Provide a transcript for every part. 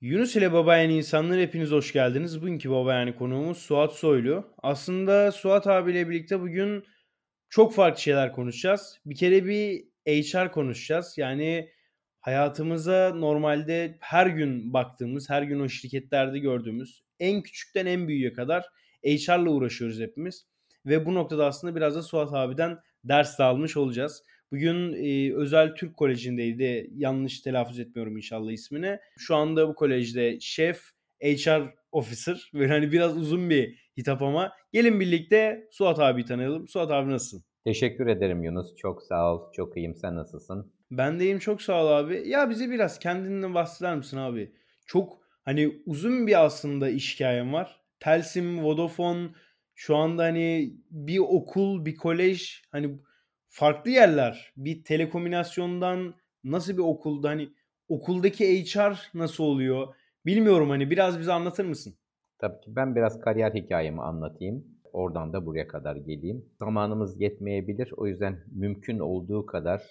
Yunus ile Babayan insanlar hepiniz hoş geldiniz. Bugünkü Babayan konuğumuz Suat Soylu. Aslında Suat abiyle birlikte bugün çok farklı şeyler konuşacağız. Bir kere bir HR konuşacağız. Yani hayatımıza normalde her gün baktığımız, her gün o şirketlerde gördüğümüz en küçükten en büyüğe kadar HR'la uğraşıyoruz hepimiz. Ve bu noktada aslında biraz da Suat abiden ders de almış olacağız. Bugün e, Özel Türk Koleji'ndeydi. Yanlış telaffuz etmiyorum inşallah ismini. Şu anda bu kolejde şef, HR officer. Böyle hani biraz uzun bir hitap ama. Gelin birlikte Suat abi tanıyalım. Suat abi nasılsın? Teşekkür ederim Yunus. Çok sağ ol. Çok iyiyim. Sen nasılsın? Ben de iyiyim. Çok sağ ol abi. Ya bize biraz kendinden bahseder misin abi? Çok hani uzun bir aslında iş hikayem var. Telsim, Vodafone, şu anda hani bir okul, bir kolej hani farklı yerler. Bir telekomünasyondan nasıl bir okulda hani okuldaki HR nasıl oluyor? Bilmiyorum hani biraz bize anlatır mısın? Tabii ki ben biraz kariyer hikayemi anlatayım. Oradan da buraya kadar geleyim. Zamanımız yetmeyebilir. O yüzden mümkün olduğu kadar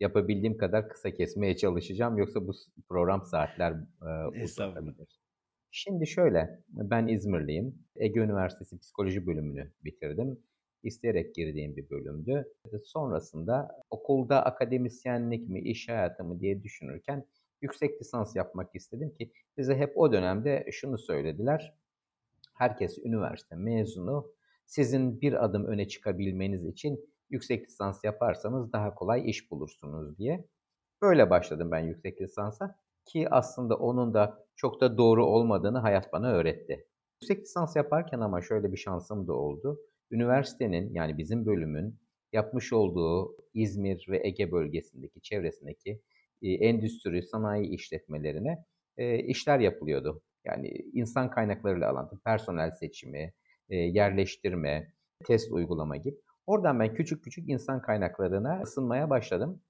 yapabildiğim kadar kısa kesmeye çalışacağım. Yoksa bu program saatler e, uzatabilir. Şimdi şöyle, ben İzmirliyim. Ege Üniversitesi Psikoloji bölümünü bitirdim isteyerek girdiğim bir bölümdü. Sonrasında okulda akademisyenlik mi, iş hayatı mı diye düşünürken yüksek lisans yapmak istedim ki bize hep o dönemde şunu söylediler. Herkes üniversite mezunu. Sizin bir adım öne çıkabilmeniz için yüksek lisans yaparsanız daha kolay iş bulursunuz diye. Böyle başladım ben yüksek lisansa ki aslında onun da çok da doğru olmadığını hayat bana öğretti. Yüksek lisans yaparken ama şöyle bir şansım da oldu üniversitenin yani bizim bölümün yapmış olduğu İzmir ve Ege bölgesindeki, çevresindeki e, endüstri, sanayi işletmelerine e, işler yapılıyordu. Yani insan kaynaklarıyla alantı, personel seçimi, e, yerleştirme, test uygulama gibi. Oradan ben küçük küçük insan kaynaklarına ısınmaya başladım.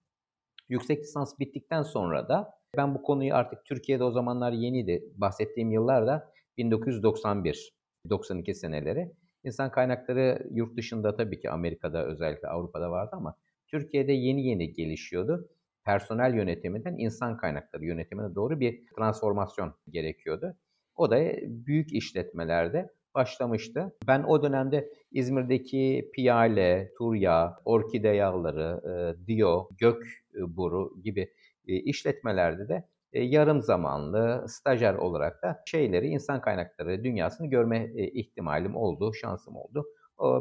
Yüksek lisans bittikten sonra da ben bu konuyu artık Türkiye'de o zamanlar yeniydi. Bahsettiğim yıllarda 1991, 92 seneleri. İnsan kaynakları yurt dışında tabii ki Amerika'da özellikle Avrupa'da vardı ama Türkiye'de yeni yeni gelişiyordu. Personel yönetiminden insan kaynakları yönetimine doğru bir transformasyon gerekiyordu. O da büyük işletmelerde başlamıştı. Ben o dönemde İzmir'deki Piyale, Turya, Orkide Yağları, Dio, Gökburu gibi e, işletmelerde de yarım zamanlı stajyer olarak da şeyleri, insan kaynakları dünyasını görme ihtimalim oldu, şansım oldu.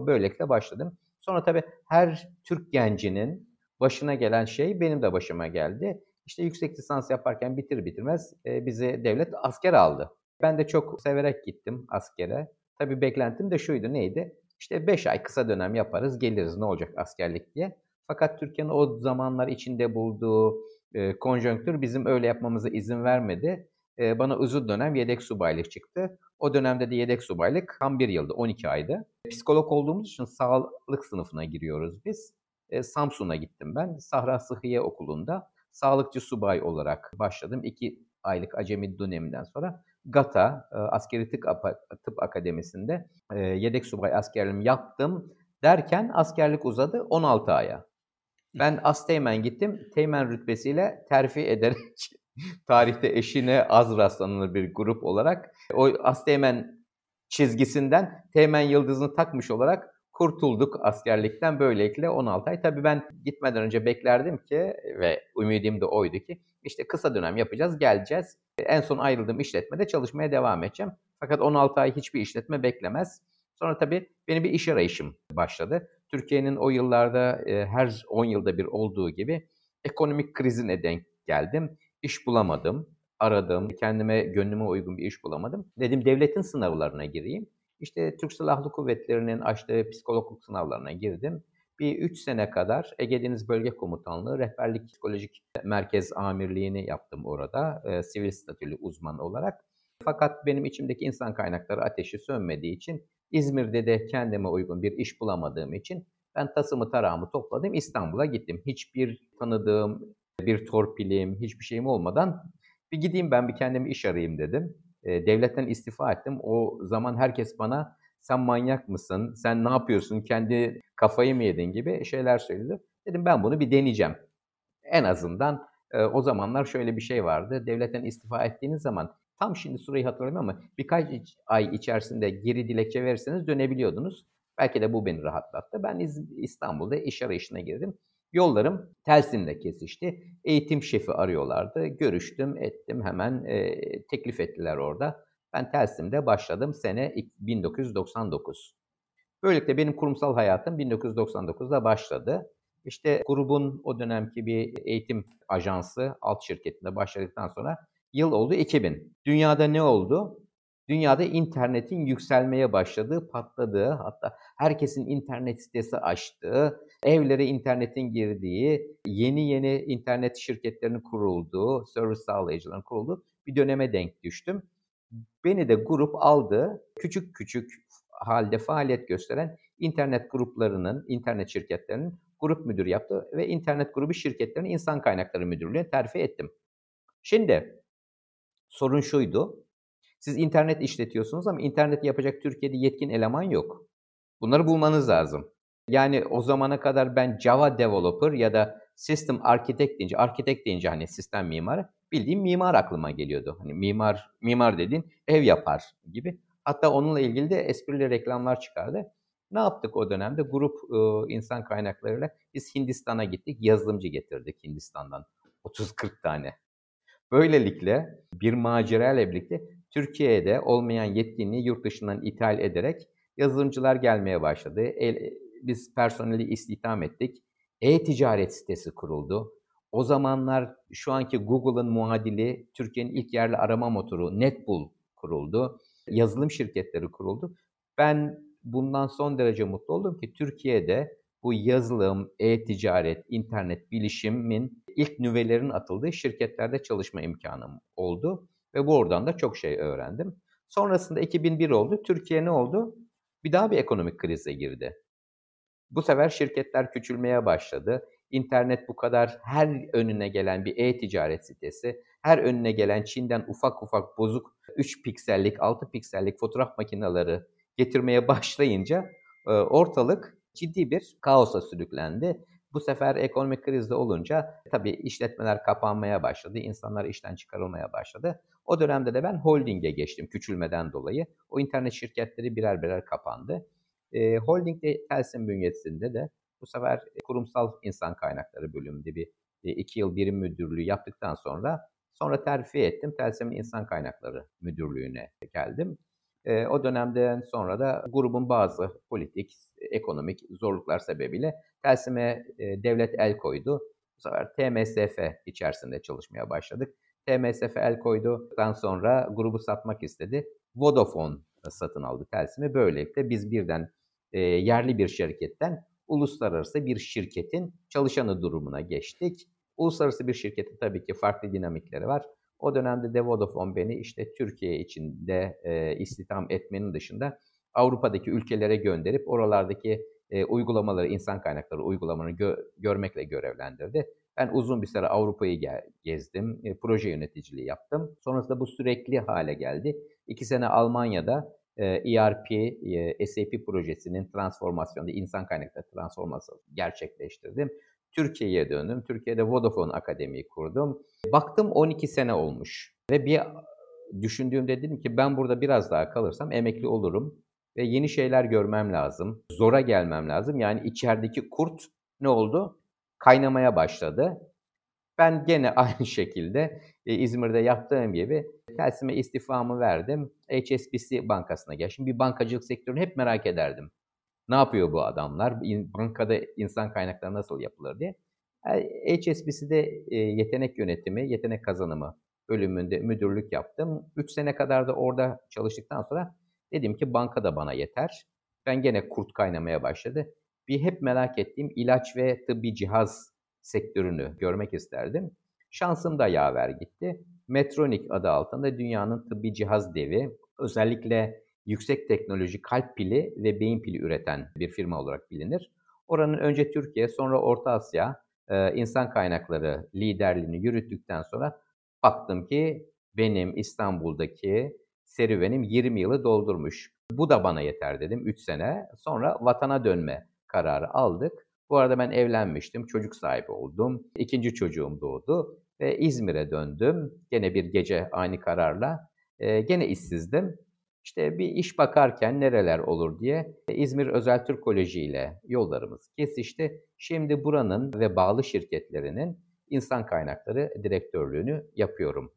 Böylelikle başladım. Sonra tabii her Türk gencinin başına gelen şey benim de başıma geldi. İşte yüksek lisans yaparken bitir bitirmez bizi devlet asker aldı. Ben de çok severek gittim askere. Tabii beklentim de şuydu neydi? İşte 5 ay kısa dönem yaparız geliriz ne olacak askerlik diye. Fakat Türkiye'nin o zamanlar içinde bulduğu e, konjonktür bizim öyle yapmamıza izin vermedi. E, bana uzun dönem yedek subaylık çıktı. O dönemde de yedek subaylık tam bir yıldı, 12 aydı. Psikolog olduğumuz için sağlık sınıfına giriyoruz biz. E, Samsun'a gittim ben. Sahra Sıhhiye Okulu'nda sağlıkçı subay olarak başladım. İki aylık acemi döneminden sonra GATA, e, Askeri Tıp, Tıp Akademisi'nde e, yedek subay askerliğimi yaptım. Derken askerlik uzadı 16 aya. Ben Asteğmen gittim. Teğmen rütbesiyle terfi ederek tarihte eşine az rastlanılır bir grup olarak o Asteğmen çizgisinden Teğmen yıldızını takmış olarak kurtulduk askerlikten böylelikle 16 ay. Tabii ben gitmeden önce beklerdim ki ve ümidim de oydu ki işte kısa dönem yapacağız, geleceğiz. En son ayrıldığım işletmede çalışmaya devam edeceğim. Fakat 16 ay hiçbir işletme beklemez. Sonra tabii benim bir iş arayışım başladı. Türkiye'nin o yıllarda e, her 10 yılda bir olduğu gibi ekonomik krizine denk geldim. İş bulamadım, aradım, kendime gönlüme uygun bir iş bulamadım. Dedim devletin sınavlarına gireyim. İşte Türk Silahlı Kuvvetleri'nin açtığı psikologluk sınavlarına girdim. Bir 3 sene kadar Ege Deniz Bölge Komutanlığı Rehberlik Psikolojik Merkez Amirliğini yaptım orada. E, sivil statülü uzman olarak. Fakat benim içimdeki insan kaynakları ateşi sönmediği için İzmir'de de kendime uygun bir iş bulamadığım için ben tasımı tarağımı topladım İstanbul'a gittim. Hiçbir tanıdığım, bir torpilim, hiçbir şeyim olmadan bir gideyim ben bir kendime iş arayayım dedim. E, devletten istifa ettim. O zaman herkes bana sen manyak mısın, sen ne yapıyorsun, kendi kafayı mı yedin gibi şeyler söyledi. Dedim ben bunu bir deneyeceğim. En azından E, o zamanlar şöyle bir şey vardı. Devletten istifa ettiğiniz zaman tam şimdi süreyi hatırlamıyorum ama birkaç ay içerisinde geri dilekçe verirseniz dönebiliyordunuz. Belki de bu beni rahatlattı. Ben İstanbul'da iş arayışına girdim. Yollarım Telsim'de kesişti. Eğitim şefi arıyorlardı. Görüştüm, ettim hemen e, teklif ettiler orada. Ben Telsim'de başladım sene 1999. Böylelikle benim kurumsal hayatım 1999'da başladı. İşte grubun o dönemki bir eğitim ajansı alt şirketinde başladıktan sonra yıl oldu 2000. Dünyada ne oldu? Dünyada internetin yükselmeye başladığı, patladığı, hatta herkesin internet sitesi açtığı, evlere internetin girdiği, yeni yeni internet şirketlerinin kurulduğu, servis sağlayıcıların kurulduğu bir döneme denk düştüm. Beni de grup aldı. Küçük küçük halde faaliyet gösteren internet gruplarının, internet şirketlerinin grup müdürü yaptı ve internet grubu şirketlerinin insan kaynakları müdürlüğüne terfi ettim. Şimdi sorun şuydu. Siz internet işletiyorsunuz ama internet yapacak Türkiye'de yetkin eleman yok. Bunları bulmanız lazım. Yani o zamana kadar ben Java developer ya da system architect deyince, architect deyince hani sistem mimarı, bildiğim mimar aklıma geliyordu. Hani mimar, mimar dediğin ev yapar gibi. Hatta onunla ilgili de esprili reklamlar çıkardı. Ne yaptık o dönemde? Grup insan kaynaklarıyla biz Hindistan'a gittik. Yazılımcı getirdik Hindistan'dan. 30-40 tane. Böylelikle bir macera ile birlikte Türkiye'de olmayan yetkinliği yurt dışından ithal ederek yazılımcılar gelmeye başladı. El, biz personeli istihdam ettik. E-ticaret sitesi kuruldu. O zamanlar şu anki Google'ın muadili Türkiye'nin ilk yerli arama motoru Netbull kuruldu. Yazılım şirketleri kuruldu. Ben bundan son derece mutlu oldum ki Türkiye'de bu yazılım, e-ticaret, internet, bilişimin ilk nüvelerin atıldığı şirketlerde çalışma imkanım oldu. Ve bu oradan da çok şey öğrendim. Sonrasında 2001 oldu. Türkiye ne oldu? Bir daha bir ekonomik krize girdi. Bu sefer şirketler küçülmeye başladı. İnternet bu kadar her önüne gelen bir e-ticaret sitesi, her önüne gelen Çin'den ufak ufak bozuk 3 piksellik, 6 piksellik fotoğraf makineleri getirmeye başlayınca e, ortalık ciddi bir kaosa sürüklendi. Bu sefer ekonomik krizde olunca tabii işletmeler kapanmaya başladı, insanlar işten çıkarılmaya başladı. O dönemde de ben holdinge geçtim küçülmeden dolayı. O internet şirketleri birer birer kapandı. E, holding de Telsin bünyesinde de bu sefer kurumsal insan kaynakları bölümünde bir e, iki yıl birim müdürlüğü yaptıktan sonra sonra terfi ettim. Telsim'in insan kaynakları müdürlüğüne geldim. E, o dönemden sonra da grubun bazı politik, ekonomik zorluklar sebebiyle Telsim'e e, devlet el koydu. Bu sefer TMSF içerisinde çalışmaya başladık. TMSF el koyduktan sonra grubu satmak istedi. Vodafone satın aldı Telsim'i. Böylelikle biz birden e, yerli bir şirketten uluslararası bir şirketin çalışanı durumuna geçtik. Uluslararası bir şirketin tabii ki farklı dinamikleri var. O dönemde de Vodafone beni işte Türkiye içinde e, istihdam etmenin dışında Avrupa'daki ülkelere gönderip oralardaki e, uygulamaları, insan kaynakları uygulamalarını gö- görmekle görevlendirdi. Ben uzun bir süre Avrupa'yı gezdim, e, proje yöneticiliği yaptım. Sonrasında bu sürekli hale geldi. İki sene Almanya'da e, ERP, e, SAP projesinin transformasyonu, insan kaynakları transformasyonu gerçekleştirdim. Türkiye'ye döndüm. Türkiye'de Vodafone Akademi'yi kurdum. Baktım 12 sene olmuş ve bir düşündüğümde dedim ki ben burada biraz daha kalırsam emekli olurum ve yeni şeyler görmem lazım. Zora gelmem lazım. Yani içerideki kurt ne oldu? Kaynamaya başladı. Ben gene aynı şekilde e, İzmir'de yaptığım gibi Telsim'e istifamı verdim. HSBC bankasına geçtim. Bir bankacılık sektörünü hep merak ederdim. Ne yapıyor bu adamlar? Bankada insan kaynakları nasıl yapılır diye. HSBC'de e, yetenek yönetimi, yetenek kazanımı bölümünde müdürlük yaptım. 3 sene kadar da orada çalıştıktan sonra dedim ki banka da bana yeter. Ben gene kurt kaynamaya başladı. Bir hep merak ettiğim ilaç ve tıbbi cihaz sektörünü görmek isterdim. Şansım da yaver gitti. Metronik adı altında dünyanın tıbbi cihaz devi, özellikle yüksek teknoloji kalp pili ve beyin pili üreten bir firma olarak bilinir. Oranın önce Türkiye, sonra Orta Asya e, insan kaynakları liderliğini yürüttükten sonra baktım ki benim İstanbul'daki serüvenim 20 yılı doldurmuş. Bu da bana yeter dedim 3 sene. Sonra vatana dönme kararı aldık. Bu arada ben evlenmiştim, çocuk sahibi oldum. İkinci çocuğum doğdu. ve İzmir'e döndüm. Gene bir gece ani kararla. E, gene işsizdim. İşte bir iş bakarken nereler olur diye e, İzmir Özel Türk Koleji ile yollarımız kesişti. Şimdi buranın ve bağlı şirketlerinin insan kaynakları direktörlüğünü yapıyorum.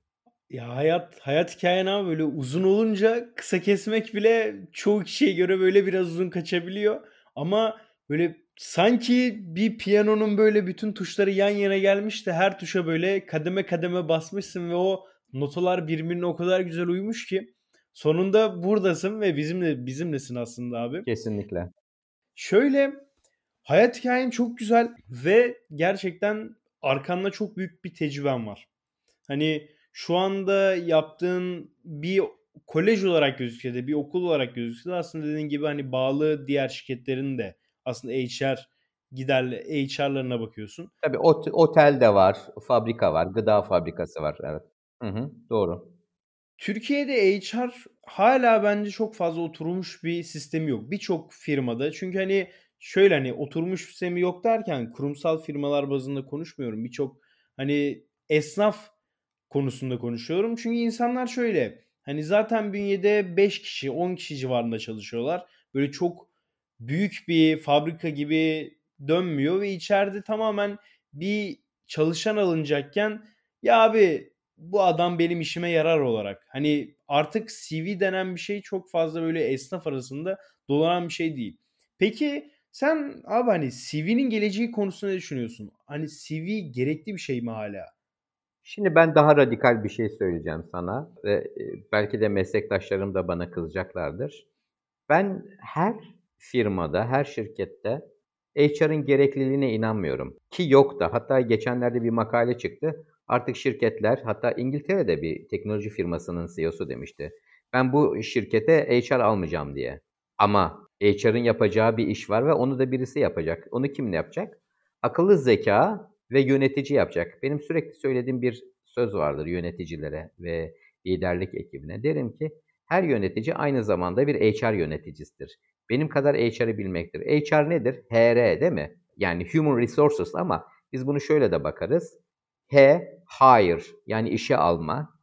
Ya hayat hayat hikayen abi böyle uzun olunca kısa kesmek bile çoğu kişiye göre böyle biraz uzun kaçabiliyor. Ama böyle sanki bir piyanonun böyle bütün tuşları yan yana gelmiş de her tuşa böyle kademe kademe basmışsın ve o notalar birbirine o kadar güzel uymuş ki sonunda buradasın ve bizimle bizimlesin aslında abi. Kesinlikle. Şöyle hayat hikayen çok güzel ve gerçekten arkanda çok büyük bir tecrüben var. Hani şu anda yaptığın bir kolej olarak gözükse de bir okul olarak gözükse de aslında dediğin gibi hani bağlı diğer şirketlerin de aslında HR gider HR'larına bakıyorsun. Tabii ot- otel de var, fabrika var, gıda fabrikası var. Evet. Hı hı, doğru. Türkiye'de HR hala bence çok fazla oturmuş bir sistemi yok. Birçok firmada çünkü hani şöyle hani oturmuş sistemi yok derken kurumsal firmalar bazında konuşmuyorum. Birçok hani esnaf konusunda konuşuyorum. Çünkü insanlar şöyle hani zaten bünyede 5 kişi 10 kişi civarında çalışıyorlar. Böyle çok büyük bir fabrika gibi dönmüyor ve içeride tamamen bir çalışan alınacakken ya abi bu adam benim işime yarar olarak. Hani artık CV denen bir şey çok fazla böyle esnaf arasında dolanan bir şey değil. Peki sen abi hani CV'nin geleceği konusunda ne düşünüyorsun? Hani CV gerekli bir şey mi hala? Şimdi ben daha radikal bir şey söyleyeceğim sana ve e, belki de meslektaşlarım da bana kızacaklardır. Ben her firmada, her şirkette HR'ın gerekliliğine inanmıyorum. Ki yok da. Hatta geçenlerde bir makale çıktı. Artık şirketler, hatta İngiltere'de bir teknoloji firmasının CEO'su demişti. Ben bu şirkete HR almayacağım diye. Ama HR'ın yapacağı bir iş var ve onu da birisi yapacak. Onu kim ne yapacak? Akıllı zeka ve yönetici yapacak. Benim sürekli söylediğim bir söz vardır yöneticilere ve liderlik ekibine. Derim ki her yönetici aynı zamanda bir HR yöneticisidir. Benim kadar HR'ı bilmektir. HR nedir? HR değil mi? Yani Human Resources ama biz bunu şöyle de bakarız. H, hire yani işe alma.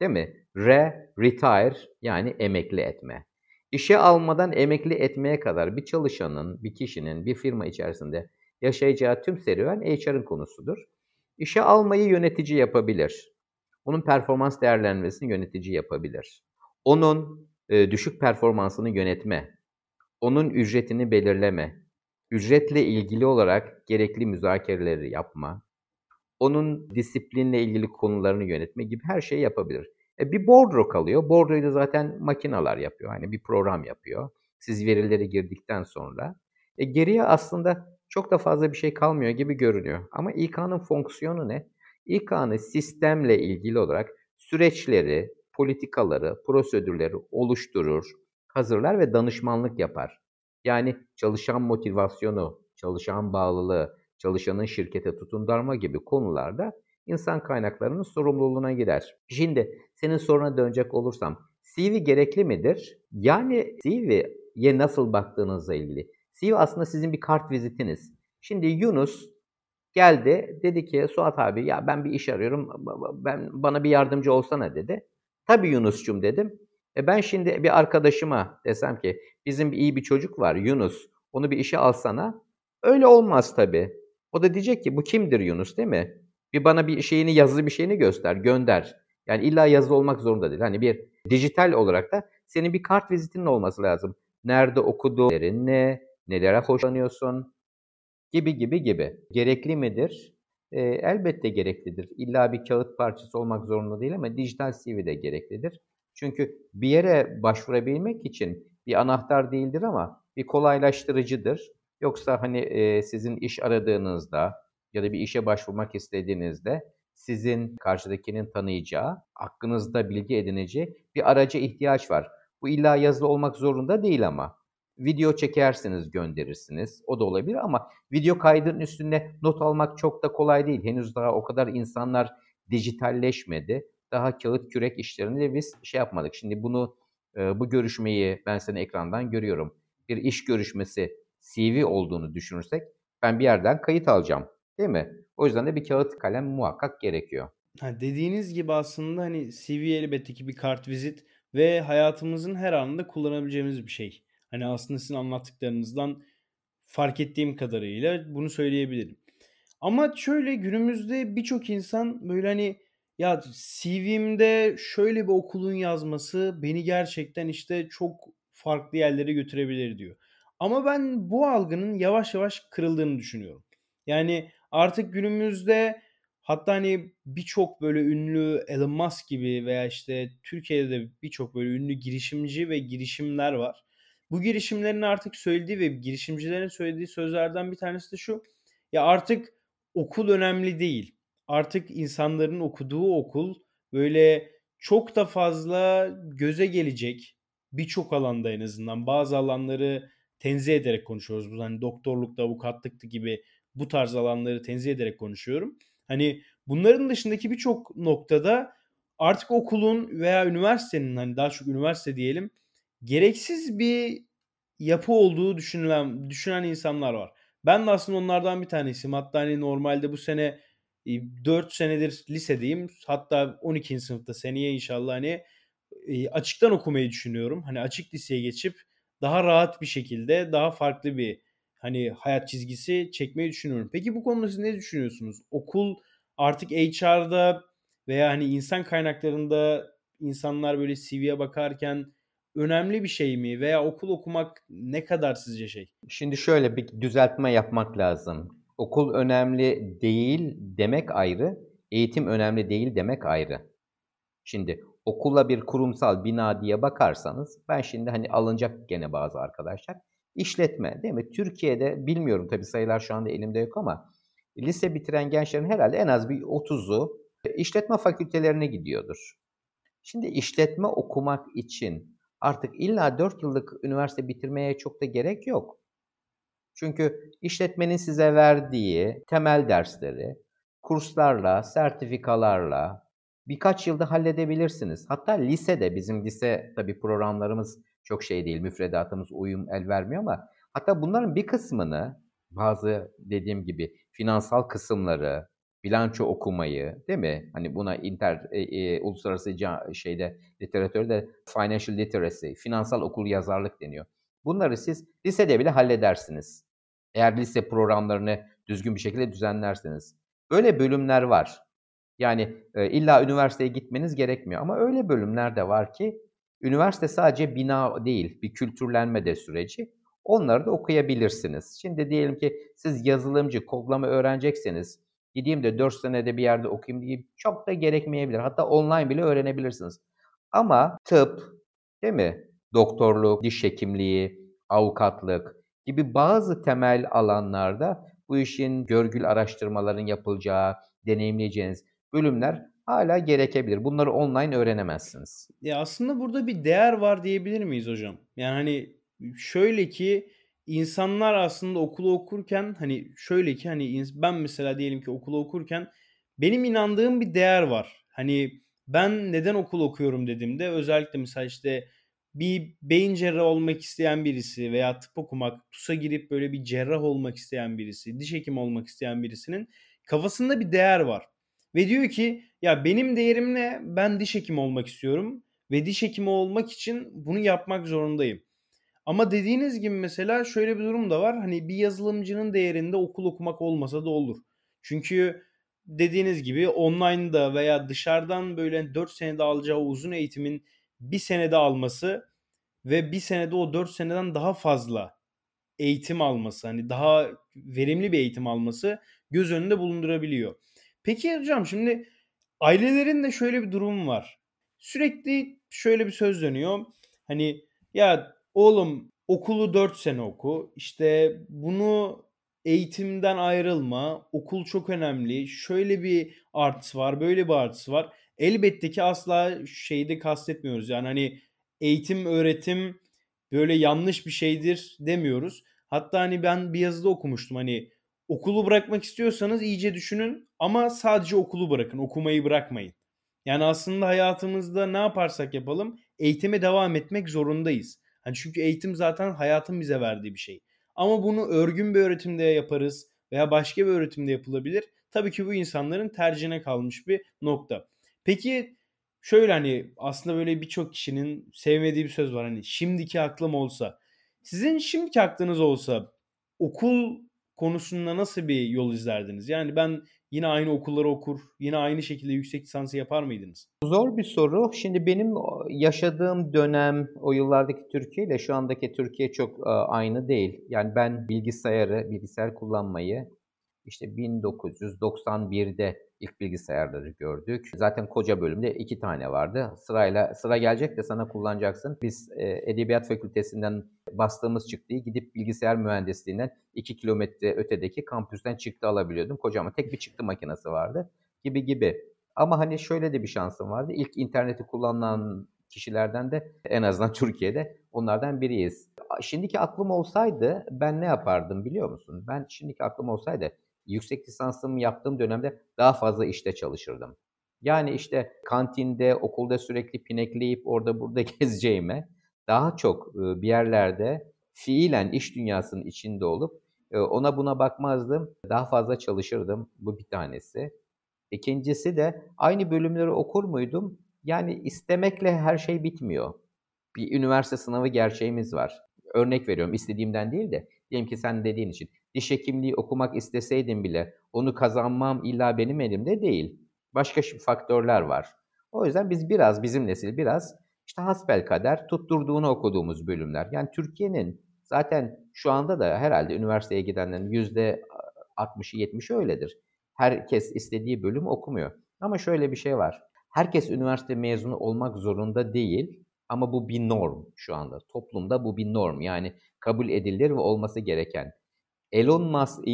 Değil mi? R, retire yani emekli etme. İşe almadan emekli etmeye kadar bir çalışanın, bir kişinin, bir firma içerisinde yaşayacağı tüm serüven HR'ın konusudur. İşe almayı yönetici yapabilir. Onun performans değerlenmesini yönetici yapabilir. Onun e, düşük performansını yönetme, onun ücretini belirleme, ücretle ilgili olarak gerekli müzakereleri yapma, onun disiplinle ilgili konularını yönetme gibi her şeyi yapabilir. E bir bordro kalıyor. Bordroyu da zaten makineler yapıyor. Hani bir program yapıyor. Siz verileri girdikten sonra. E geriye aslında çok da fazla bir şey kalmıyor gibi görünüyor. Ama İK'nın fonksiyonu ne? İK'nın sistemle ilgili olarak süreçleri, politikaları, prosedürleri oluşturur, hazırlar ve danışmanlık yapar. Yani çalışan motivasyonu, çalışan bağlılığı, çalışanın şirkete tutundarma gibi konularda insan kaynaklarının sorumluluğuna girer. Şimdi senin soruna dönecek olursam CV gerekli midir? Yani CV'ye nasıl baktığınızla ilgili. CV aslında sizin bir kart vizitiniz. Şimdi Yunus geldi dedi ki Suat abi ya ben bir iş arıyorum ben bana bir yardımcı olsana dedi. Tabii Yunus'cum dedim. E ben şimdi bir arkadaşıma desem ki bizim iyi bir çocuk var Yunus onu bir işe alsana. Öyle olmaz tabii. O da diyecek ki bu kimdir Yunus değil mi? Bir bana bir şeyini yazılı bir şeyini göster, gönder. Yani illa yazılı olmak zorunda değil. Hani bir dijital olarak da senin bir kart vizitinin olması lazım. Nerede okuduğun, ne, nelere hoşlanıyorsun gibi gibi gibi. Gerekli midir? E, elbette gereklidir. İlla bir kağıt parçası olmak zorunda değil ama dijital CV de gereklidir. Çünkü bir yere başvurabilmek için bir anahtar değildir ama bir kolaylaştırıcıdır. Yoksa hani e, sizin iş aradığınızda ya da bir işe başvurmak istediğinizde sizin karşıdakinin tanıyacağı, hakkınızda bilgi edineceği bir araca ihtiyaç var. Bu illa yazılı olmak zorunda değil ama. Video çekersiniz, gönderirsiniz. O da olabilir ama video kaydının üstünde not almak çok da kolay değil. Henüz daha o kadar insanlar dijitalleşmedi. Daha kağıt kürek işlerini de biz şey yapmadık. Şimdi bunu bu görüşmeyi ben seni ekrandan görüyorum. Bir iş görüşmesi CV olduğunu düşünürsek ben bir yerden kayıt alacağım. Değil mi? O yüzden de bir kağıt kalem muhakkak gerekiyor. Ha, dediğiniz gibi aslında hani CV elbette ki bir kart vizit ve hayatımızın her anında kullanabileceğimiz bir şey. Hani aslında sizin anlattıklarınızdan fark ettiğim kadarıyla bunu söyleyebilirim. Ama şöyle günümüzde birçok insan böyle hani ya CV'mde şöyle bir okulun yazması beni gerçekten işte çok farklı yerlere götürebilir diyor. Ama ben bu algının yavaş yavaş kırıldığını düşünüyorum. Yani artık günümüzde hatta hani birçok böyle ünlü Elon Musk gibi veya işte Türkiye'de de birçok böyle ünlü girişimci ve girişimler var. Bu girişimlerin artık söylediği ve girişimcilerin söylediği sözlerden bir tanesi de şu. Ya artık okul önemli değil. Artık insanların okuduğu okul böyle çok da fazla göze gelecek birçok alanda en azından bazı alanları tenzih ederek konuşuyoruz. Bu hani doktorlukta, avukatlıkta gibi bu tarz alanları tenzih ederek konuşuyorum. Hani bunların dışındaki birçok noktada artık okulun veya üniversitenin hani daha çok üniversite diyelim gereksiz bir yapı olduğu düşünülen düşünen insanlar var. Ben de aslında onlardan bir tanesiyim. Hatta hani normalde bu sene 4 senedir lisedeyim. Hatta 12. sınıfta seneye inşallah hani açıktan okumayı düşünüyorum. Hani açık liseye geçip daha rahat bir şekilde daha farklı bir hani hayat çizgisi çekmeyi düşünüyorum. Peki bu konuda siz ne düşünüyorsunuz? Okul artık HR'da veya hani insan kaynaklarında insanlar böyle CV'ye bakarken önemli bir şey mi veya okul okumak ne kadar sizce şey? Şimdi şöyle bir düzeltme yapmak lazım. Okul önemli değil demek ayrı, eğitim önemli değil demek ayrı. Şimdi okula bir kurumsal bina diye bakarsanız ben şimdi hani alınacak gene bazı arkadaşlar. İşletme değil mi? Türkiye'de bilmiyorum tabii sayılar şu anda elimde yok ama lise bitiren gençlerin herhalde en az bir 30'u işletme fakültelerine gidiyordur. Şimdi işletme okumak için artık illa 4 yıllık üniversite bitirmeye çok da gerek yok. Çünkü işletmenin size verdiği temel dersleri kurslarla, sertifikalarla birkaç yılda halledebilirsiniz. Hatta lisede, bizim lise tabii programlarımız çok şey değil, müfredatımız uyum el vermiyor ama hatta bunların bir kısmını bazı dediğim gibi finansal kısımları, bilanço okumayı, değil mi? Hani buna inter e, e, uluslararası şeyde literatürde financial literacy, finansal okul yazarlık deniyor. Bunları siz lisede bile halledersiniz. Eğer lise programlarını düzgün bir şekilde düzenlerseniz. Böyle bölümler var. Yani e, illa üniversiteye gitmeniz gerekmiyor ama öyle bölümler de var ki üniversite sadece bina değil, bir kültürlenme de süreci. Onları da okuyabilirsiniz. Şimdi diyelim ki siz yazılımcı, kodlama öğrenecekseniz gideyim de 4 senede bir yerde okuyayım diye çok da gerekmeyebilir. Hatta online bile öğrenebilirsiniz. Ama tıp, değil mi? Doktorluk, diş hekimliği, avukatlık gibi bazı temel alanlarda bu işin görgül araştırmaların yapılacağı, deneyimleyeceğiniz bölümler hala gerekebilir. Bunları online öğrenemezsiniz. Ya aslında burada bir değer var diyebilir miyiz hocam? Yani hani şöyle ki insanlar aslında okulu okurken hani şöyle ki hani ben mesela diyelim ki okulu okurken benim inandığım bir değer var. Hani ben neden okul okuyorum dediğimde özellikle mesela işte bir beyin cerrahı olmak isteyen birisi veya tıp okumak, TUS'a girip böyle bir cerrah olmak isteyen birisi, diş hekimi olmak isteyen birisinin kafasında bir değer var. Ve diyor ki ya benim değerim ne? Ben diş hekimi olmak istiyorum ve diş hekimi olmak için bunu yapmak zorundayım. Ama dediğiniz gibi mesela şöyle bir durum da var. Hani bir yazılımcının değerinde okul okumak olmasa da olur. Çünkü dediğiniz gibi online'da veya dışarıdan böyle 4 senede alacağı uzun eğitimin bir senede alması ve bir senede o 4 seneden daha fazla eğitim alması hani daha verimli bir eğitim alması göz önünde bulundurabiliyor. Peki hocam şimdi ailelerin de şöyle bir durum var. Sürekli şöyle bir söz dönüyor. Hani ya oğlum okulu 4 sene oku. İşte bunu eğitimden ayrılma. Okul çok önemli. Şöyle bir artısı var, böyle bir artısı var. Elbette ki asla şeyde kastetmiyoruz. Yani hani eğitim, öğretim böyle yanlış bir şeydir demiyoruz. Hatta hani ben bir yazıda okumuştum hani okulu bırakmak istiyorsanız iyice düşünün ama sadece okulu bırakın, okumayı bırakmayın. Yani aslında hayatımızda ne yaparsak yapalım eğitime devam etmek zorundayız. Hani çünkü eğitim zaten hayatın bize verdiği bir şey. Ama bunu örgün bir öğretimde yaparız. veya başka bir öğretimde yapılabilir. Tabii ki bu insanların tercihine kalmış bir nokta. Peki şöyle hani aslında böyle birçok kişinin sevmediği bir söz var hani şimdiki aklım olsa. Sizin şimdiki aklınız olsa okul konusunda nasıl bir yol izlerdiniz? Yani ben yine aynı okulları okur, yine aynı şekilde yüksek lisansı yapar mıydınız? Zor bir soru. Şimdi benim yaşadığım dönem, o yıllardaki Türkiye ile şu andaki Türkiye çok aynı değil. Yani ben bilgisayarı, bilgisayar kullanmayı işte 1991'de ilk bilgisayarları gördük. Zaten koca bölümde iki tane vardı. Sırayla sıra gelecek de sana kullanacaksın. Biz e, Edebiyat Fakültesinden bastığımız çıktıyı gidip bilgisayar mühendisliğinden 2 kilometre ötedeki kampüsten çıktı alabiliyordum. Kocaman tek bir çıktı makinesi vardı gibi gibi. Ama hani şöyle de bir şansım vardı. İlk interneti kullanan kişilerden de en azından Türkiye'de onlardan biriyiz. Şimdiki aklım olsaydı ben ne yapardım biliyor musun? Ben şimdiki aklım olsaydı yüksek lisansımı yaptığım dönemde daha fazla işte çalışırdım. Yani işte kantinde, okulda sürekli pinekleyip orada burada gezeceğime daha çok bir yerlerde fiilen iş dünyasının içinde olup ona buna bakmazdım. Daha fazla çalışırdım. Bu bir tanesi. İkincisi de aynı bölümleri okur muydum? Yani istemekle her şey bitmiyor. Bir üniversite sınavı gerçeğimiz var. Örnek veriyorum istediğimden değil de diyelim ki sen dediğin için diş hekimliği okumak isteseydim bile onu kazanmam illa benim elimde değil. Başka faktörler var. O yüzden biz biraz, bizim nesil biraz işte hasbel kader tutturduğunu okuduğumuz bölümler. Yani Türkiye'nin zaten şu anda da herhalde üniversiteye gidenlerin yüzde 60'ı 70'i öyledir. Herkes istediği bölüm okumuyor. Ama şöyle bir şey var. Herkes üniversite mezunu olmak zorunda değil ama bu bir norm şu anda. Toplumda bu bir norm. Yani kabul edilir ve olması gereken. Elon Musk, e,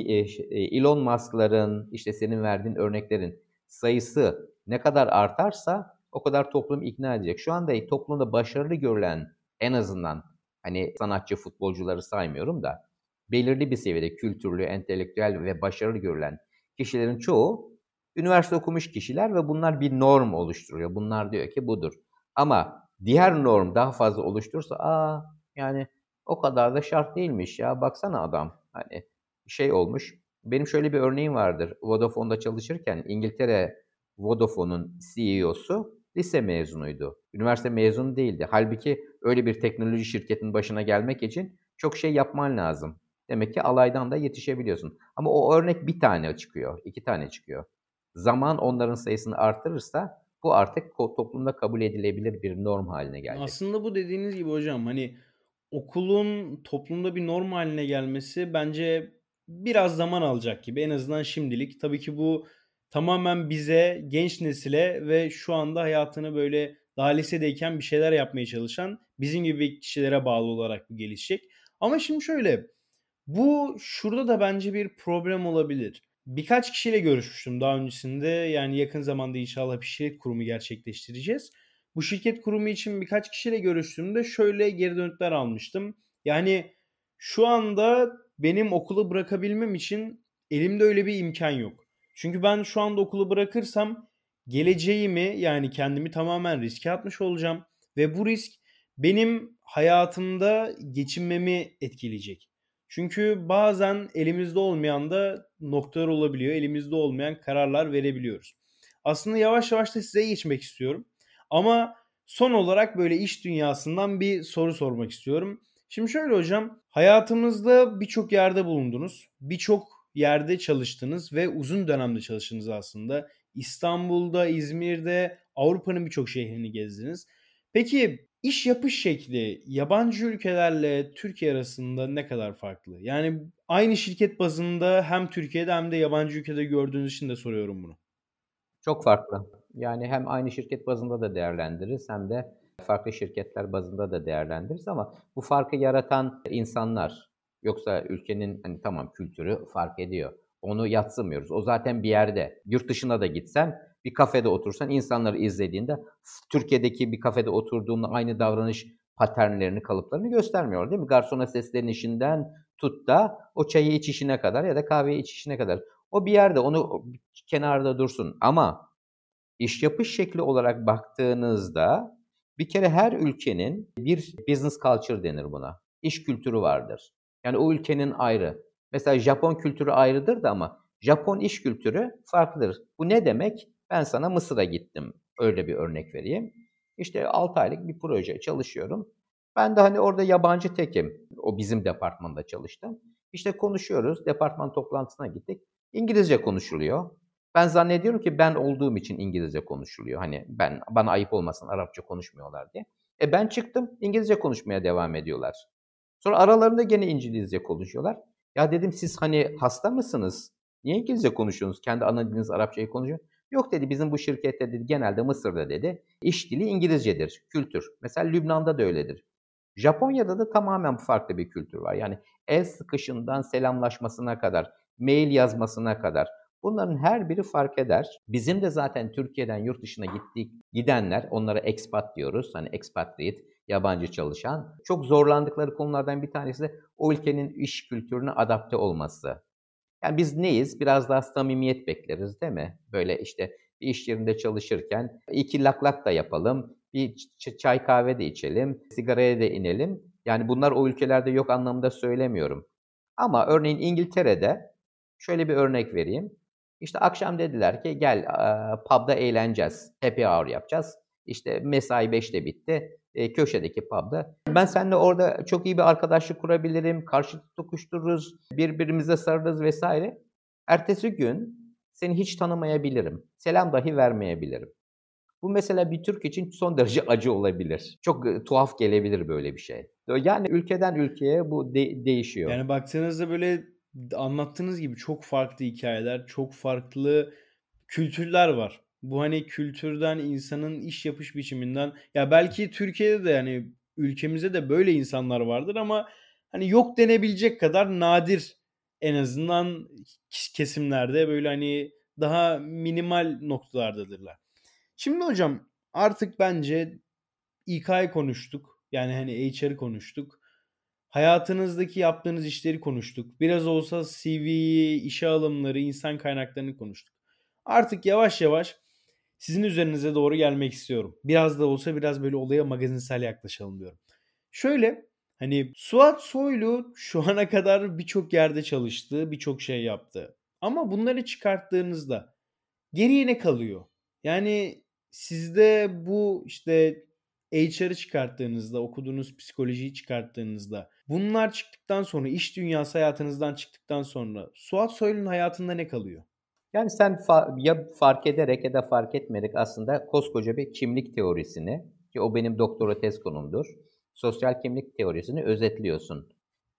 Elon Musk'ların işte senin verdiğin örneklerin sayısı ne kadar artarsa o kadar toplum ikna edecek. Şu anda toplumda başarılı görülen en azından hani sanatçı futbolcuları saymıyorum da belirli bir seviyede kültürlü, entelektüel ve başarılı görülen kişilerin çoğu üniversite okumuş kişiler ve bunlar bir norm oluşturuyor. Bunlar diyor ki budur. Ama diğer norm daha fazla oluşturursa aa yani o kadar da şart değilmiş ya. Baksana adam. Hani şey olmuş. Benim şöyle bir örneğim vardır. Vodafone'da çalışırken İngiltere Vodafone'un CEO'su lise mezunuydu. Üniversite mezunu değildi. Halbuki öyle bir teknoloji şirketinin başına gelmek için çok şey yapman lazım. Demek ki alaydan da yetişebiliyorsun. Ama o örnek bir tane çıkıyor, iki tane çıkıyor. Zaman onların sayısını artırırsa bu artık toplumda kabul edilebilir bir norm haline gelecek. Aslında bu dediğiniz gibi hocam hani okulun toplumda bir norm haline gelmesi bence biraz zaman alacak gibi en azından şimdilik. Tabii ki bu tamamen bize, genç nesile ve şu anda hayatını böyle daha lisedeyken bir şeyler yapmaya çalışan bizim gibi kişilere bağlı olarak bu gelişecek. Ama şimdi şöyle bu şurada da bence bir problem olabilir. Birkaç kişiyle görüşmüştüm daha öncesinde. Yani yakın zamanda inşallah bir şirket kurumu gerçekleştireceğiz. Bu şirket kurumu için birkaç kişiyle görüştüğümde şöyle geri dönütler almıştım. Yani şu anda benim okulu bırakabilmem için elimde öyle bir imkan yok. Çünkü ben şu anda okulu bırakırsam geleceğimi yani kendimi tamamen riske atmış olacağım ve bu risk benim hayatımda geçinmemi etkileyecek. Çünkü bazen elimizde olmayan da noktalar olabiliyor. Elimizde olmayan kararlar verebiliyoruz. Aslında yavaş yavaş da size geçmek istiyorum. Ama son olarak böyle iş dünyasından bir soru sormak istiyorum. Şimdi şöyle hocam, hayatımızda birçok yerde bulundunuz. Birçok yerde çalıştınız ve uzun dönemde çalıştınız aslında. İstanbul'da, İzmir'de, Avrupa'nın birçok şehrini gezdiniz. Peki iş yapış şekli yabancı ülkelerle Türkiye arasında ne kadar farklı? Yani aynı şirket bazında hem Türkiye'de hem de yabancı ülkede gördüğünüz için de soruyorum bunu. Çok farklı. Yani hem aynı şirket bazında da değerlendiririz hem de farklı şirketler bazında da değerlendiririz ama bu farkı yaratan insanlar yoksa ülkenin hani tamam kültürü fark ediyor. Onu yatsımıyoruz. O zaten bir yerde. Yurt dışına da gitsen bir kafede otursan insanları izlediğinde Türkiye'deki bir kafede oturduğunda aynı davranış paternlerini, kalıplarını göstermiyor değil mi? Garsona seslenişinden tut da o çayı içişine kadar ya da kahveyi içişine kadar. O bir yerde onu kenarda dursun ama iş yapış şekli olarak baktığınızda bir kere her ülkenin bir business culture denir buna. İş kültürü vardır. Yani o ülkenin ayrı. Mesela Japon kültürü ayrıdır da ama Japon iş kültürü farklıdır. Bu ne demek? Ben sana Mısır'a gittim. Öyle bir örnek vereyim. İşte 6 aylık bir proje çalışıyorum. Ben de hani orada yabancı tekim. O bizim departmanda çalıştım. İşte konuşuyoruz. Departman toplantısına gittik. İngilizce konuşuluyor. Ben zannediyorum ki ben olduğum için İngilizce konuşuluyor. Hani ben bana ayıp olmasın Arapça konuşmuyorlar diye. E ben çıktım İngilizce konuşmaya devam ediyorlar. Sonra aralarında gene İngilizce konuşuyorlar. Ya dedim siz hani hasta mısınız? Niye İngilizce konuşuyorsunuz? Kendi ana diliniz Arapçayı konuşuyor. Yok dedi bizim bu şirkette dedi genelde Mısır'da dedi iş dili İngilizcedir, kültür. Mesela Lübnan'da da öyledir. Japonya'da da tamamen farklı bir kültür var. Yani el sıkışından selamlaşmasına kadar, mail yazmasına kadar bunların her biri fark eder. Bizim de zaten Türkiye'den yurt dışına gittik, gidenler onlara expat diyoruz. Hani expatriate, yabancı çalışan. Çok zorlandıkları konulardan bir tanesi de o ülkenin iş kültürüne adapte olması. Yani biz neyiz? Biraz daha samimiyet bekleriz değil mi? Böyle işte bir iş yerinde çalışırken iki lak lak da yapalım, bir çay kahve de içelim, sigaraya da inelim. Yani bunlar o ülkelerde yok anlamında söylemiyorum. Ama örneğin İngiltere'de şöyle bir örnek vereyim. İşte akşam dediler ki gel pub'da eğleneceğiz, happy hour yapacağız. İşte mesai 5'te bitti e, köşedeki pub'da. Ben seninle orada çok iyi bir arkadaşlık kurabilirim, karşılıklı tokuştururuz, birbirimize sarılırız vesaire. Ertesi gün seni hiç tanımayabilirim. Selam dahi vermeyebilirim. Bu mesela bir Türk için son derece acı olabilir. Çok e, tuhaf gelebilir böyle bir şey. Yani ülkeden ülkeye bu de- değişiyor. Yani baktığınızda böyle anlattığınız gibi çok farklı hikayeler, çok farklı kültürler var. Bu hani kültürden, insanın iş yapış biçiminden ya belki Türkiye'de de yani ülkemizde de böyle insanlar vardır ama hani yok denebilecek kadar nadir en azından kesimlerde böyle hani daha minimal noktalardadırlar. Şimdi hocam artık bence İK'yı konuştuk. Yani hani HR'ı konuştuk. Hayatınızdaki yaptığınız işleri konuştuk. Biraz olsa CV'yi, işe alımları, insan kaynaklarını konuştuk. Artık yavaş yavaş sizin üzerinize doğru gelmek istiyorum. Biraz da olsa biraz böyle olaya magazinsel yaklaşalım diyorum. Şöyle hani Suat Soylu şu ana kadar birçok yerde çalıştı, birçok şey yaptı. Ama bunları çıkarttığınızda geriye ne kalıyor? Yani sizde bu işte HR'ı çıkarttığınızda, okuduğunuz psikolojiyi çıkarttığınızda, bunlar çıktıktan sonra, iş dünyası hayatınızdan çıktıktan sonra Suat Soylu'nun hayatında ne kalıyor? Yani sen fa- ya fark ederek ya da fark etmeyerek aslında koskoca bir kimlik teorisini, ki o benim doktora tez konumdur, sosyal kimlik teorisini özetliyorsun.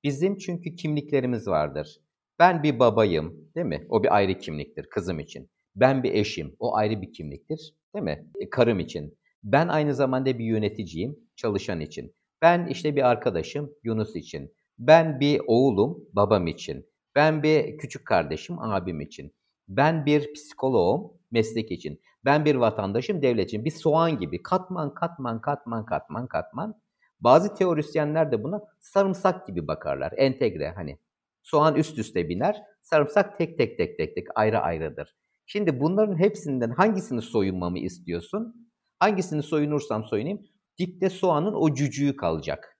Bizim çünkü kimliklerimiz vardır. Ben bir babayım, değil mi? O bir ayrı kimliktir kızım için. Ben bir eşim, o ayrı bir kimliktir, değil mi? E, karım için. Ben aynı zamanda bir yöneticiyim, çalışan için. Ben işte bir arkadaşım, Yunus için. Ben bir oğlum, babam için. Ben bir küçük kardeşim, abim için. Ben bir psikoloğum, meslek için. Ben bir vatandaşım, devlet için. Bir soğan gibi katman, katman, katman, katman, katman. Bazı teorisyenler de buna sarımsak gibi bakarlar. Entegre hani. Soğan üst üste biner, sarımsak tek tek tek tek tek ayrı ayrıdır. Şimdi bunların hepsinden hangisini soyunmamı istiyorsun? Hangisini soyunursam soyunayım, dipte soğanın o cücüğü kalacak.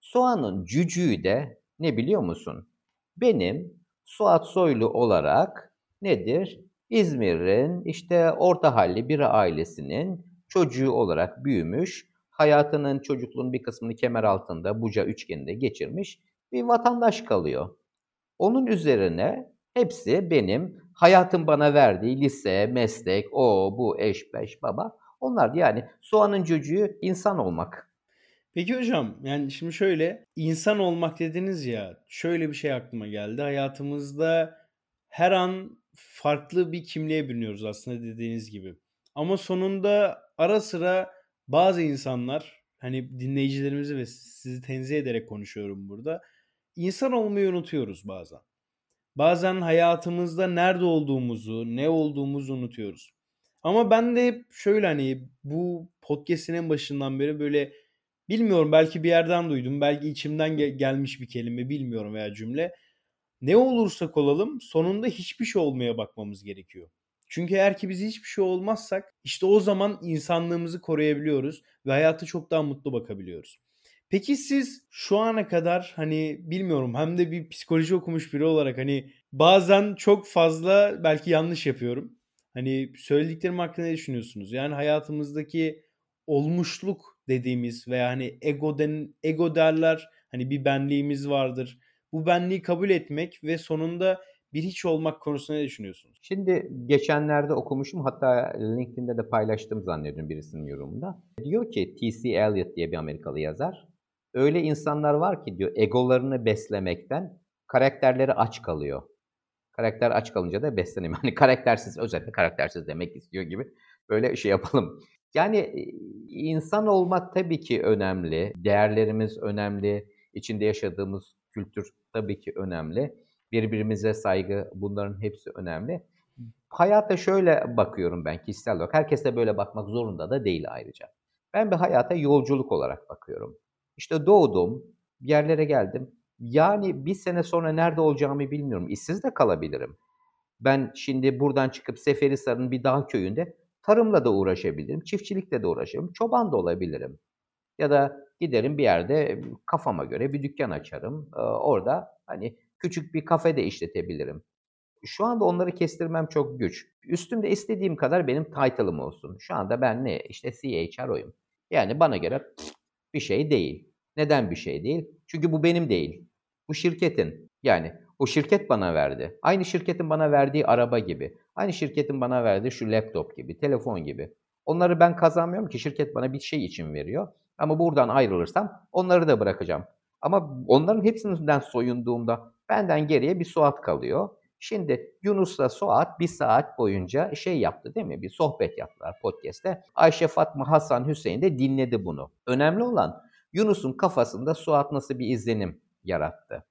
Soğanın cücüğü de ne biliyor musun? Benim Suat Soylu olarak nedir? İzmir'in işte orta halli bir ailesinin çocuğu olarak büyümüş, hayatının çocukluğun bir kısmını kemer altında Buca üçgeninde geçirmiş bir vatandaş kalıyor. Onun üzerine hepsi benim hayatım bana verdiği lise, meslek, o, bu, eş, beş, baba. Onlar yani soğanın çocuğu insan olmak. Peki hocam yani şimdi şöyle insan olmak dediniz ya şöyle bir şey aklıma geldi. Hayatımızda her an farklı bir kimliğe bürünüyoruz aslında dediğiniz gibi. Ama sonunda ara sıra bazı insanlar hani dinleyicilerimizi ve sizi tenzih ederek konuşuyorum burada. İnsan olmayı unutuyoruz bazen. Bazen hayatımızda nerede olduğumuzu, ne olduğumuzu unutuyoruz. Ama ben de hep şöyle hani bu podcast'in en başından beri böyle bilmiyorum belki bir yerden duydum, belki içimden gel- gelmiş bir kelime bilmiyorum veya cümle. Ne olursak olalım sonunda hiçbir şey olmaya bakmamız gerekiyor. Çünkü eğer ki biz hiçbir şey olmazsak işte o zaman insanlığımızı koruyabiliyoruz ve hayata çok daha mutlu bakabiliyoruz. Peki siz şu ana kadar hani bilmiyorum hem de bir psikoloji okumuş biri olarak hani bazen çok fazla belki yanlış yapıyorum. Hani söylediklerim hakkında ne düşünüyorsunuz? Yani hayatımızdaki olmuşluk dediğimiz veya hani ego den ego derler. Hani bir benliğimiz vardır. Bu benliği kabul etmek ve sonunda bir hiç olmak konusunda ne düşünüyorsunuz? Şimdi geçenlerde okumuşum hatta LinkedIn'de de paylaştım zannediyorum birisinin yorumunda. Diyor ki T.C. Eliot diye bir Amerikalı yazar. Öyle insanlar var ki diyor egolarını beslemekten karakterleri aç kalıyor. Karakter aç kalınca da beslenemiyor. Hani karaktersiz, özellikle karaktersiz demek istiyor gibi böyle şey yapalım. Yani insan olmak tabii ki önemli. Değerlerimiz önemli. İçinde yaşadığımız kültür tabii ki önemli. Birbirimize saygı bunların hepsi önemli. Hayata şöyle bakıyorum ben kişisel olarak. Herkes de böyle bakmak zorunda da değil ayrıca. Ben bir hayata yolculuk olarak bakıyorum. İşte doğdum, yerlere geldim. Yani bir sene sonra nerede olacağımı bilmiyorum. İşsiz de kalabilirim. Ben şimdi buradan çıkıp Seferihisar'ın bir dağ köyünde tarımla da uğraşabilirim, çiftçilikle de uğraşırım, çoban da olabilirim. Ya da giderim bir yerde kafama göre bir dükkan açarım. Orada hani küçük bir kafe de işletebilirim. Şu anda onları kestirmem çok güç. Üstümde istediğim kadar benim title'ım olsun. Şu anda ben ne? İşte CHRO'yum. Yani bana göre bir şey değil. Neden bir şey değil? Çünkü bu benim değil. Bu şirketin. Yani o şirket bana verdi. Aynı şirketin bana verdiği araba gibi. Aynı şirketin bana verdiği şu laptop gibi, telefon gibi. Onları ben kazanmıyorum ki şirket bana bir şey için veriyor. Ama buradan ayrılırsam onları da bırakacağım. Ama onların hepsinden soyunduğumda benden geriye bir Suat kalıyor. Şimdi Yunus'la Suat bir saat boyunca şey yaptı değil mi? Bir sohbet yaptılar podcast'te. Ayşe, Fatma, Hasan, Hüseyin de dinledi bunu. Önemli olan Yunus'un kafasında Suat nasıl bir izlenim yarattı?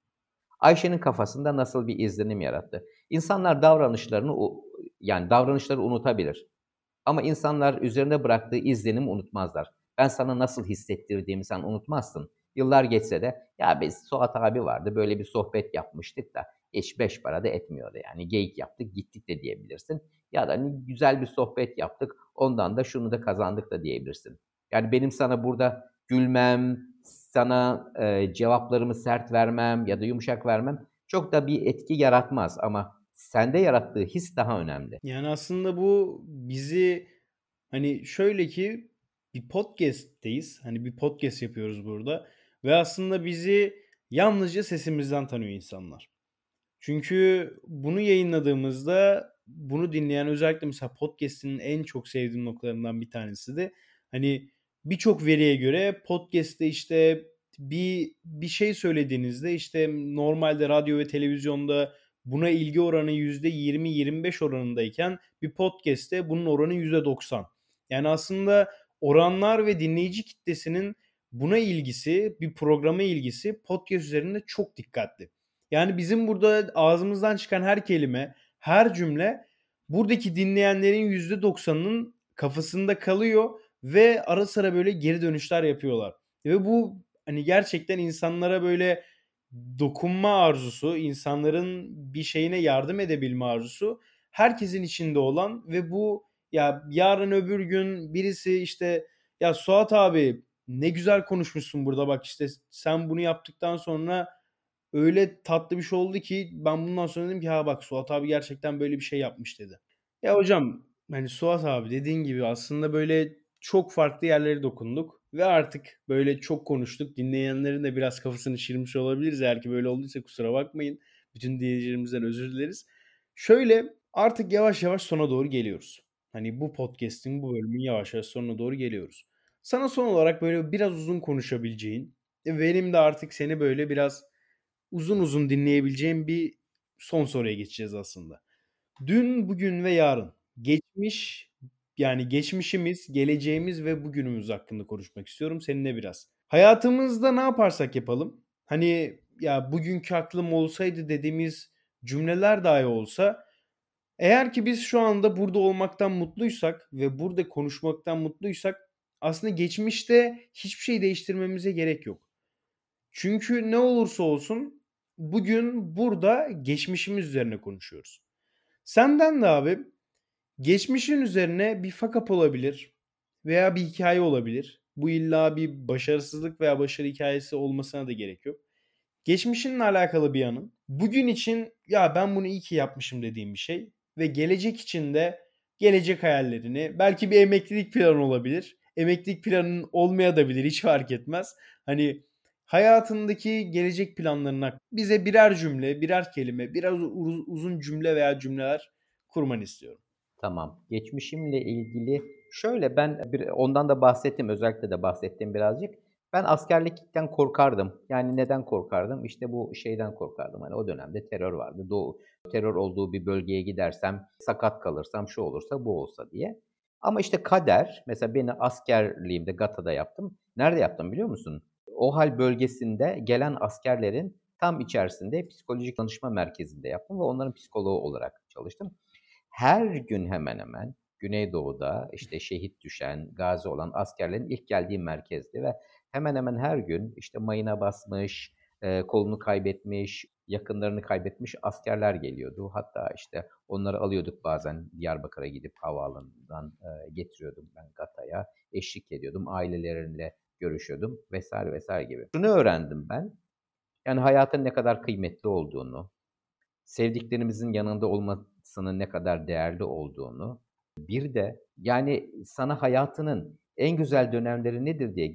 Ayşe'nin kafasında nasıl bir izlenim yarattı? İnsanlar davranışlarını yani davranışları unutabilir. Ama insanlar üzerinde bıraktığı izlenimi unutmazlar. Ben sana nasıl hissettirdiğimi sen unutmazsın. Yıllar geçse de ya biz Suat abi vardı böyle bir sohbet yapmıştık da hiç beş para da etmiyordu yani geyik yaptık gittik de diyebilirsin. Ya da hani güzel bir sohbet yaptık ondan da şunu da kazandık da diyebilirsin. Yani benim sana burada gülmem, sana e, cevaplarımı sert vermem ya da yumuşak vermem çok da bir etki yaratmaz ama sende yarattığı his daha önemli. Yani aslında bu bizi hani şöyle ki bir podcast'teyiz. Hani bir podcast yapıyoruz burada ve aslında bizi yalnızca sesimizden tanıyor insanlar. Çünkü bunu yayınladığımızda bunu dinleyen özellikle mesela podcast'in en çok sevdiğim noktalarından bir tanesi de hani birçok veriye göre podcast'te işte bir bir şey söylediğinizde işte normalde radyo ve televizyonda buna ilgi oranı %20-25 oranındayken bir podcast'te bunun oranı %90. Yani aslında oranlar ve dinleyici kitlesinin buna ilgisi, bir programa ilgisi podcast üzerinde çok dikkatli. Yani bizim burada ağzımızdan çıkan her kelime, her cümle buradaki dinleyenlerin %90'ının kafasında kalıyor ve ara sıra böyle geri dönüşler yapıyorlar. Ve bu hani gerçekten insanlara böyle dokunma arzusu, insanların bir şeyine yardım edebilme arzusu herkesin içinde olan ve bu ya yarın öbür gün birisi işte ya Suat abi ne güzel konuşmuşsun burada bak işte sen bunu yaptıktan sonra öyle tatlı bir şey oldu ki ben bundan sonra dedim ki ha bak Suat abi gerçekten böyle bir şey yapmış dedi. Ya hocam hani Suat abi dediğin gibi aslında böyle çok farklı yerlere dokunduk ve artık böyle çok konuştuk. Dinleyenlerin de biraz kafasını şişirmiş olabiliriz. Eğer ki böyle olduysa kusura bakmayın. Bütün dinleyicilerimizden özür dileriz. Şöyle artık yavaş yavaş sona doğru geliyoruz. Hani bu podcast'in bu bölümün yavaş yavaş sonuna doğru geliyoruz. Sana son olarak böyle biraz uzun konuşabileceğin ve benim de artık seni böyle biraz uzun uzun dinleyebileceğim bir son soruya geçeceğiz aslında. Dün, bugün ve yarın geçmiş yani geçmişimiz, geleceğimiz ve bugünümüz hakkında konuşmak istiyorum seninle biraz. Hayatımızda ne yaparsak yapalım hani ya bugünkü aklım olsaydı dediğimiz cümleler dahi olsa eğer ki biz şu anda burada olmaktan mutluysak ve burada konuşmaktan mutluysak aslında geçmişte hiçbir şey değiştirmemize gerek yok. Çünkü ne olursa olsun bugün burada geçmişimiz üzerine konuşuyoruz. Senden de abi Geçmişin üzerine bir fuck up olabilir veya bir hikaye olabilir Bu illa bir başarısızlık veya başarı hikayesi olmasına da gerek yok. Geçmişinle alakalı bir anın. Bugün için ya ben bunu iyi ki yapmışım dediğim bir şey. Ve gelecek için de gelecek hayallerini belki bir emeklilik planı olabilir. Emeklilik planının olmayabilir hiç fark etmez. Hani hayatındaki gelecek planlarına bize birer cümle, birer kelime, biraz uzun cümle veya cümleler kurmanı istiyorum. Tamam. Geçmişimle ilgili şöyle ben bir, ondan da bahsettim özellikle de bahsettim birazcık. Ben askerlikten korkardım. Yani neden korkardım? İşte bu şeyden korkardım. Hani o dönemde terör vardı. Doğu terör olduğu bir bölgeye gidersem sakat kalırsam şu olursa bu olsa diye. Ama işte kader mesela beni askerliğimde GATA'da yaptım. Nerede yaptım biliyor musun? OHAL bölgesinde gelen askerlerin tam içerisinde psikolojik danışma merkezinde yaptım ve onların psikoloğu olarak çalıştım. Her gün hemen hemen Güneydoğu'da işte şehit düşen, gazi olan askerlerin ilk geldiği merkezdi ve hemen hemen her gün işte mayına basmış, kolunu kaybetmiş, yakınlarını kaybetmiş askerler geliyordu. Hatta işte onları alıyorduk bazen Diyarbakır'a gidip havaalanından getiriyordum ben Gata'ya. Eşlik ediyordum, aileleriyle görüşüyordum vesaire vesaire gibi. Şunu öğrendim ben, yani hayatın ne kadar kıymetli olduğunu, sevdiklerimizin yanında olmasının ne kadar değerli olduğunu, bir de yani sana hayatının en güzel dönemleri nedir diye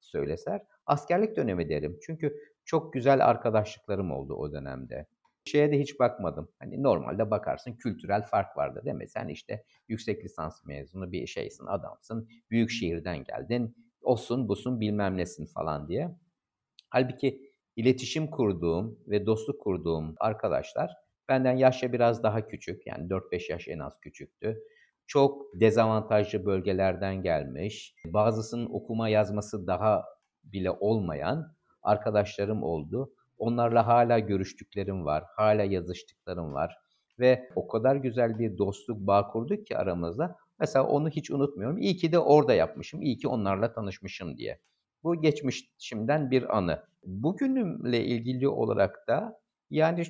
söyleser, askerlik dönemi derim. Çünkü çok güzel arkadaşlıklarım oldu o dönemde. Şeye de hiç bakmadım. Hani normalde bakarsın kültürel fark vardı değil mi? Sen işte yüksek lisans mezunu bir şeysin, adamsın. Büyük şehirden geldin. Olsun busun bilmem nesin falan diye. Halbuki iletişim kurduğum ve dostluk kurduğum arkadaşlar benden yaşça biraz daha küçük. Yani 4-5 yaş en az küçüktü. Çok dezavantajlı bölgelerden gelmiş. Bazısının okuma yazması daha bile olmayan arkadaşlarım oldu. Onlarla hala görüştüklerim var, hala yazıştıklarım var ve o kadar güzel bir dostluk bağ kurduk ki aramızda. Mesela onu hiç unutmuyorum. İyi ki de orada yapmışım, iyi ki onlarla tanışmışım diye. Bu geçmişimden bir anı. Bugünümle ilgili olarak da yani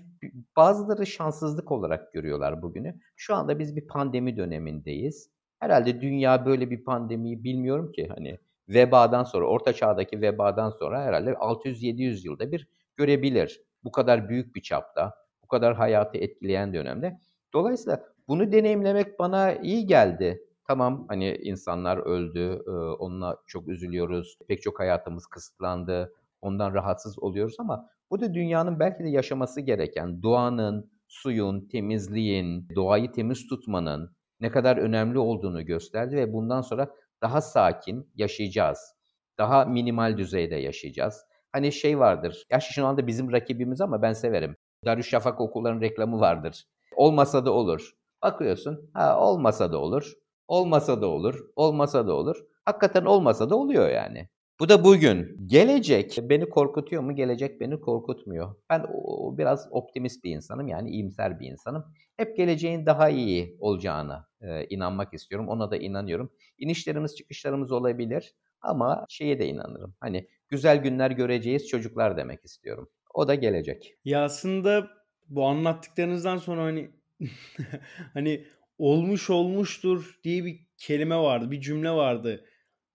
bazıları şanssızlık olarak görüyorlar bugünü. Şu anda biz bir pandemi dönemindeyiz. Herhalde dünya böyle bir pandemiyi bilmiyorum ki hani vebadan sonra, orta çağdaki vebadan sonra herhalde 600-700 yılda bir görebilir. Bu kadar büyük bir çapta, bu kadar hayatı etkileyen dönemde. Dolayısıyla bunu deneyimlemek bana iyi geldi. Tamam hani insanlar öldü, onunla çok üzülüyoruz, pek çok hayatımız kısıtlandı, ondan rahatsız oluyoruz ama bu da dünyanın belki de yaşaması gereken doğanın, suyun, temizliğin, doğayı temiz tutmanın ne kadar önemli olduğunu gösterdi ve bundan sonra daha sakin yaşayacağız. Daha minimal düzeyde yaşayacağız. Hani şey vardır, yaş şu anda bizim rakibimiz ama ben severim. Darüşşafaka okulların reklamı vardır. Olmasa da olur. Bakıyorsun, ha olmasa da olur, olmasa da olur, olmasa da olur. Hakikaten olmasa da oluyor yani. Bu da bugün. Gelecek beni korkutuyor mu? Gelecek beni korkutmuyor. Ben biraz optimist bir insanım yani iyimser bir insanım. Hep geleceğin daha iyi olacağına e, inanmak istiyorum. Ona da inanıyorum. İnişlerimiz çıkışlarımız olabilir ama şeye de inanırım. Hani güzel günler göreceğiz çocuklar demek istiyorum. O da gelecek. Ya aslında bu anlattıklarınızdan sonra hani hani olmuş olmuştur diye bir kelime vardı, bir cümle vardı.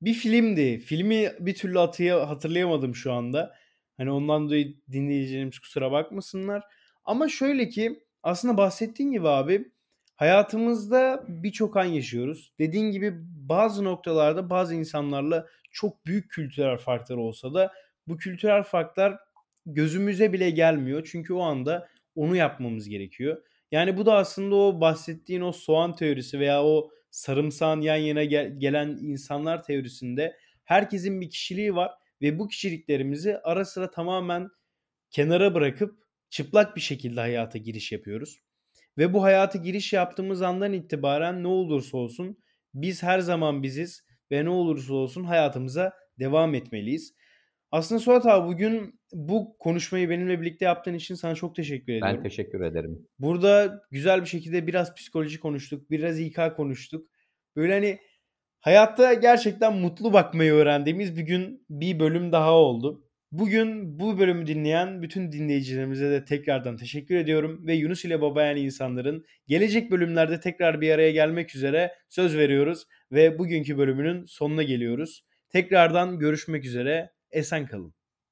Bir filmdi. Filmi bir türlü hatıya, hatırlayamadım şu anda. Hani ondan dolayı dinleyicilerimiz kusura bakmasınlar. Ama şöyle ki aslında bahsettiğin gibi abi hayatımızda birçok an yaşıyoruz. Dediğin gibi bazı noktalarda bazı insanlarla çok büyük kültürel farklar olsa da bu kültürel farklar gözümüze bile gelmiyor. Çünkü o anda onu yapmamız gerekiyor. Yani bu da aslında o bahsettiğin o soğan teorisi veya o sarımsağın yan yana gel- gelen insanlar teorisinde herkesin bir kişiliği var ve bu kişiliklerimizi ara sıra tamamen kenara bırakıp çıplak bir şekilde hayata giriş yapıyoruz. Ve bu hayata giriş yaptığımız andan itibaren ne olursa olsun biz her zaman biziz ve ne olursa olsun hayatımıza devam etmeliyiz. Aslında Suat abi bugün bu konuşmayı benimle birlikte yaptığın için sana çok teşekkür ediyorum. Ben teşekkür ederim. Burada güzel bir şekilde biraz psikoloji konuştuk, biraz İK konuştuk. Böyle hani hayatta gerçekten mutlu bakmayı öğrendiğimiz bir gün bir bölüm daha oldu. Bugün bu bölümü dinleyen bütün dinleyicilerimize de tekrardan teşekkür ediyorum ve Yunus ile Babayan insanların gelecek bölümlerde tekrar bir araya gelmek üzere söz veriyoruz ve bugünkü bölümünün sonuna geliyoruz. Tekrardan görüşmek üzere. Esen kalın.